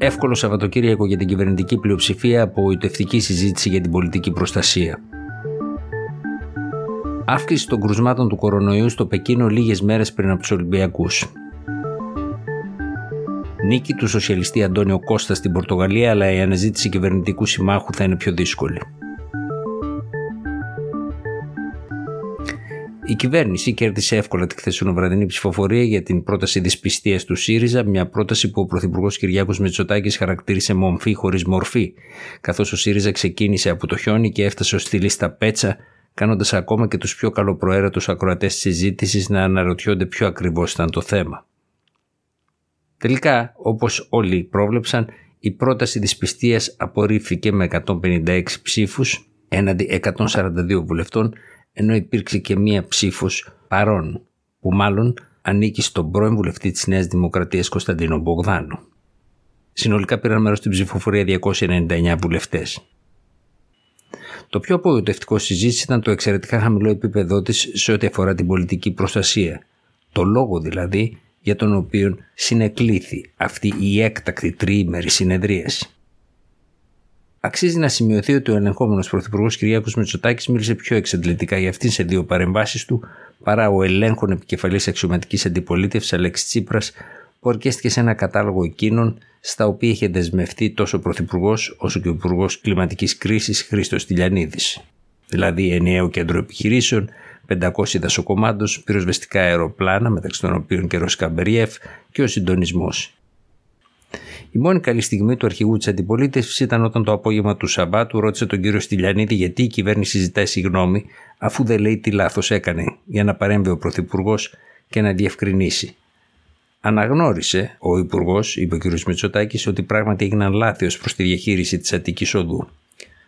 Εύκολο Σαββατοκύριακο για την κυβερνητική πλειοψηφία από ητευτική συζήτηση για την πολιτική προστασία. Αύξηση των κρουσμάτων του κορονοϊού στο Πεκίνο λίγες μέρες πριν από τους Ολυμπιακούς. Νίκη του σοσιαλιστή Αντώνιο Κώστα στην Πορτογαλία, αλλά η αναζήτηση κυβερνητικού συμμάχου θα είναι πιο δύσκολη. Η κυβέρνηση κέρδισε εύκολα τη χθεσινοβραδινή ψηφοφορία για την πρόταση δυσπιστίας του ΣΥΡΙΖΑ, μια πρόταση που ο Πρωθυπουργός Κυριάκος Μητσοτάκης χαρακτήρισε μομφή χωρίς μορφή, καθώς ο ΣΥΡΙΖΑ ξεκίνησε από το χιόνι και έφτασε ως τη λίστα πέτσα, κάνοντας ακόμα και τους πιο καλοπροαίρετου ακροατές τη συζήτησης να αναρωτιόνται ποιο ακριβώς ήταν το θέμα. Τελικά, όπως όλοι πρόβλεψαν, η πρόταση δυσπιστίας απορρίφθηκε με 156 ψήφους έναντι 142 βουλευτών ενώ υπήρξε και μία ψήφος παρών, που μάλλον ανήκει στον πρώην βουλευτή της Νέας Δημοκρατίας Κωνσταντίνο Μπογδάνου. Συνολικά πήραν μέρος στην ψηφοφορία 299 βουλευτές. Το πιο απογοητευτικό συζήτηση ήταν το εξαιρετικά χαμηλό επίπεδό της σε ό,τι αφορά την πολιτική προστασία. Το λόγο δηλαδή για τον οποίο συνεκλήθη αυτή η έκτακτη τριήμερη συνεδρίαση. Αξίζει να σημειωθεί ότι ο ελεγχόμενος Πρωθυπουργός Κυριάκος Μητσοτάκης μίλησε πιο εξαντλητικά για αυτήν σε δύο παρεμβάσεις του παρά ο ελέγχων επικεφαλής αξιωματικής αντιπολίτευσης Αλέξης Τσίπρας, που ορκέστηκε σε ένα κατάλογο εκείνων στα οποία είχε δεσμευτεί τόσο ο Πρωθυπουργός όσο και ο Υπουργός Κλιματικής Κρίσης Χρήστος Τηλιανίδης. Δηλαδή, ενιαίο κέντρο επιχειρήσεων, 500 δασοκομάντο, πυροσβεστικά αεροπλάνα, μεταξύ των οποίων και Ροσκαμπεριέφ, και ο συντονισμός. Η μόνη καλή στιγμή του αρχηγού της αντιπολίτευσης ήταν όταν το απόγευμα του Σαμπάτου ρώτησε τον κύριο Στυλιανίδη γιατί η κυβέρνηση ζητάει συγγνώμη, αφού δεν λέει τι λάθος έκανε, για να παρέμβει ο Πρωθυπουργός και να διευκρινίσει. Αναγνώρισε ο Υπουργός, είπε ο κ. Μητσοτάκης, ότι πράγματι έγιναν λάθη ως προς τη διαχείριση της Αττικής Οδού.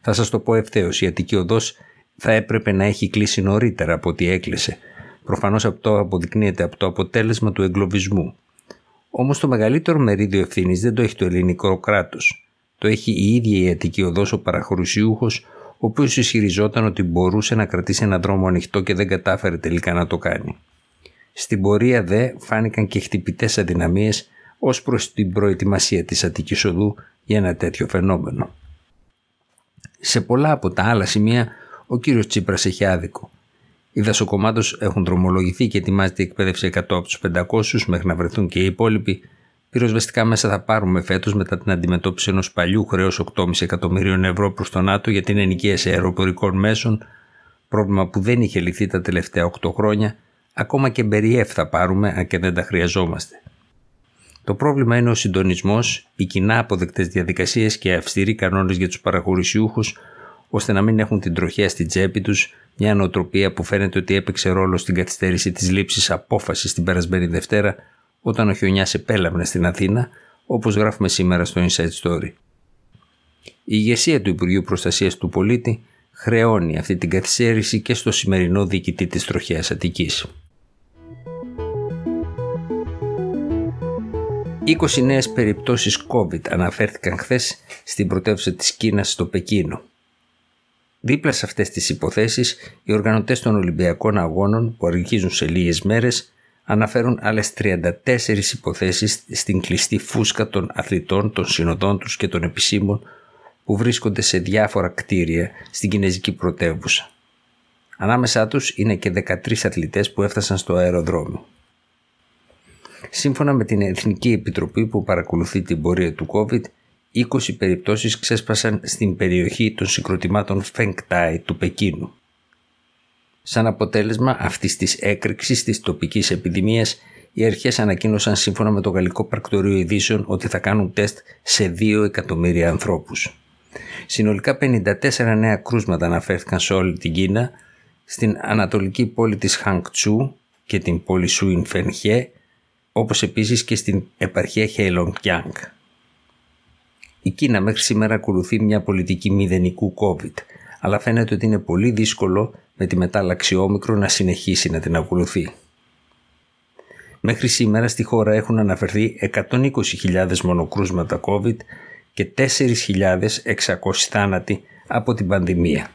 Θα σας το πω ευθέως, η Αττική Οδός θα έπρεπε να έχει κλείσει νωρίτερα από ό,τι έκλεισε. Προφανώς αυτό αποδεικνύεται από το αποτέλεσμα του εγκλωβισμού. Όμως το μεγαλύτερο μερίδιο ευθύνης δεν το έχει το ελληνικό κράτος. Το έχει η ίδια η Αττική Οδός ο παραχωρησιούχος, ο οποίος ισχυριζόταν ότι μπορούσε να κρατήσει ένα δρόμο ανοιχτό και δεν κατάφερε τελικά να το κάνει. Στην πορεία δε φάνηκαν και χτυπητές αδυναμίες ως προς την προετοιμασία της Αττικής Οδού για ένα τέτοιο φαινόμενο. Σε πολλά από τα άλλα σημεία ο κύριος Τσίπρας έχει άδικο. Οι δασοκομάτως έχουν δρομολογηθεί και ετοιμάζεται η εκπαίδευση 100 από τους 500 μέχρι να βρεθούν και οι υπόλοιποι. Πυροσβεστικά μέσα θα πάρουμε φέτος μετά την αντιμετώπιση ενός παλιού χρέους 8,5 εκατομμυρίων ευρώ προς το ΝΑΤΟ για την ενοικίαση αεροπορικών μέσων, πρόβλημα που δεν είχε λυθεί τα τελευταία 8 χρόνια, ακόμα και μπεριέφ θα πάρουμε, αν και δεν τα χρειαζόμαστε. Το πρόβλημα είναι ο συντονισμός, οι κοινά αποδεκτές διαδικασίες και αυστηροί κανόνες για τους παραχωρησιούχους, ώστε να μην έχουν την τροχέα στην τσέπη τους μια νοοτροπία που φαίνεται ότι έπαιξε ρόλο στην καθυστέρηση της λήψης απόφασης την περασμένη Δευτέρα όταν ο χιονιάς επέλαβνε στην Αθήνα, όπως γράφουμε σήμερα στο Inside Story. Η ηγεσία του Υπουργείου Προστασίας του Πολίτη χρεώνει αυτή την καθυστέρηση και στο σημερινό διοικητή της τροχέα Αττικής. 20 νέες περιπτώσεις COVID αναφέρθηκαν χθες στην πρωτεύουσα της Κίνας στο Πεκίνο. Δίπλα σε αυτές τις υποθέσεις, οι οργανωτές των Ολυμπιακών Αγώνων που αρχίζουν σε λίγες μέρες αναφέρουν άλλες 34 υποθέσεις στην κλειστή φούσκα των αθλητών, των συνοδών τους και των επισήμων που βρίσκονται σε διάφορα κτίρια στην Κινέζικη πρωτεύουσα. Ανάμεσά τους είναι και 13 αθλητές που έφτασαν στο αεροδρόμιο. Σύμφωνα με την Εθνική Επιτροπή που παρακολουθεί την πορεία του COVID, 20 περιπτώσεις ξέσπασαν στην περιοχή των συγκροτημάτων Φενκτάι του Πεκίνου. Σαν αποτέλεσμα αυτής της έκρηξης της τοπικής επιδημίας, οι αρχές ανακοίνωσαν σύμφωνα με το Γαλλικό Πρακτορείο Ειδήσεων ότι θα κάνουν τεστ σε 2 εκατομμύρια ανθρώπους. Συνολικά 54 νέα κρούσματα αναφέρθηκαν σε όλη την Κίνα, στην ανατολική πόλη της Χανκτσού και την πόλη Σουιν Φενχέ, όπως επίσης και στην επαρχία Χέιλονγκ Η Κίνα μέχρι σήμερα ακολουθεί μια πολιτική μηδενικού COVID, αλλά φαίνεται ότι είναι πολύ δύσκολο με τη μετάλλαξη όμικρο να συνεχίσει να την ακολουθεί. Μέχρι σήμερα στη χώρα έχουν αναφερθεί 120.000 μονοκρούσματα COVID και 4.600 θάνατοι από την πανδημία.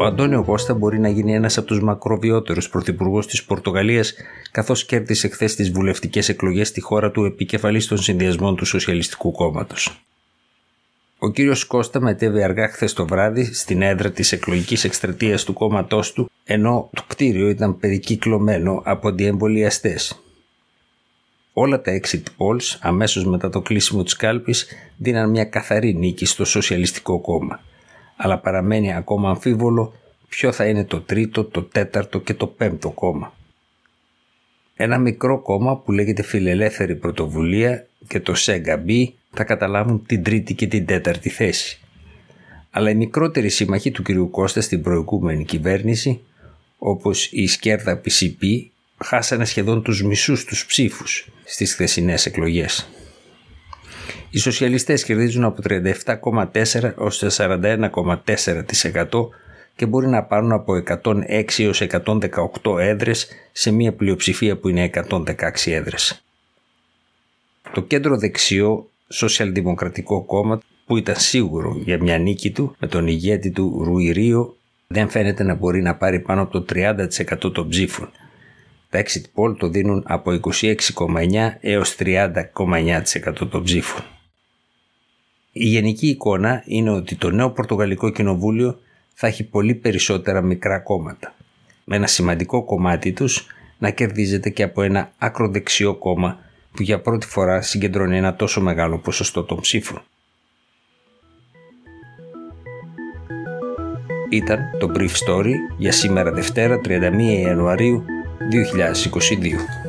Ο Αντώνιο Κώστα μπορεί να γίνει ένας από τους μακροβιότερους πρωθυπουργούς της Πορτογαλίας καθώς κέρδισε χθες τις βουλευτικές εκλογές στη χώρα του επικεφαλής των συνδυασμών του Σοσιαλιστικού Κόμματος. Ο κύριος Κώστα μετέβη αργά χθες το βράδυ στην έδρα της εκλογικής εκστρατείας του κόμματός του ενώ το κτίριο ήταν περικυκλωμένο από αντιεμβολιαστές. Όλα τα exit polls αμέσως μετά το κλείσιμο της κάλπης δίναν μια καθαρή νίκη στο Σοσιαλιστικό Κόμμα αλλά παραμένει ακόμα αμφίβολο ποιο θα είναι το τρίτο, το τέταρτο και το πέμπτο κόμμα. Ένα μικρό κόμμα που λέγεται Φιλελεύθερη Πρωτοβουλία και το Chega θα καταλάβουν την τρίτη και την τέταρτη θέση. Αλλά οι μικρότεροι σύμμαχοι του κ. Κώστα στην προηγούμενη κυβέρνηση, όπως η Σκέρδα PCP, χάσανε σχεδόν τους μισούς τους ψήφους στις χθεσινές εκλογές. Οι σοσιαλιστές κερδίζουν από 37,4% έως 41,4% και μπορεί να πάρουν από 106 έως 118 έδρες σε μια πλειοψηφία που είναι 116 έδρες. Το κέντρο δεξιό Σοσιαλδημοκρατικό Κόμμα που ήταν σίγουρο για μια νίκη του με τον ηγέτη του Ρουιρίο δεν φαίνεται να μπορεί να πάρει πάνω από το 30% των ψήφων. Τα exit poll το δίνουν από 26,9 έως 30,9% των ψήφων. Η γενική εικόνα είναι ότι το νέο Πορτογαλικό Κοινοβούλιο θα έχει πολύ περισσότερα μικρά κόμματα, με ένα σημαντικό κομμάτι τους να κερδίζεται και από ένα ακροδεξιό κόμμα που για πρώτη φορά συγκεντρώνει ένα τόσο μεγάλο ποσοστό των ψήφων. Ήταν το Brief Story για σήμερα Δευτέρα 31 Ιανουαρίου 2022.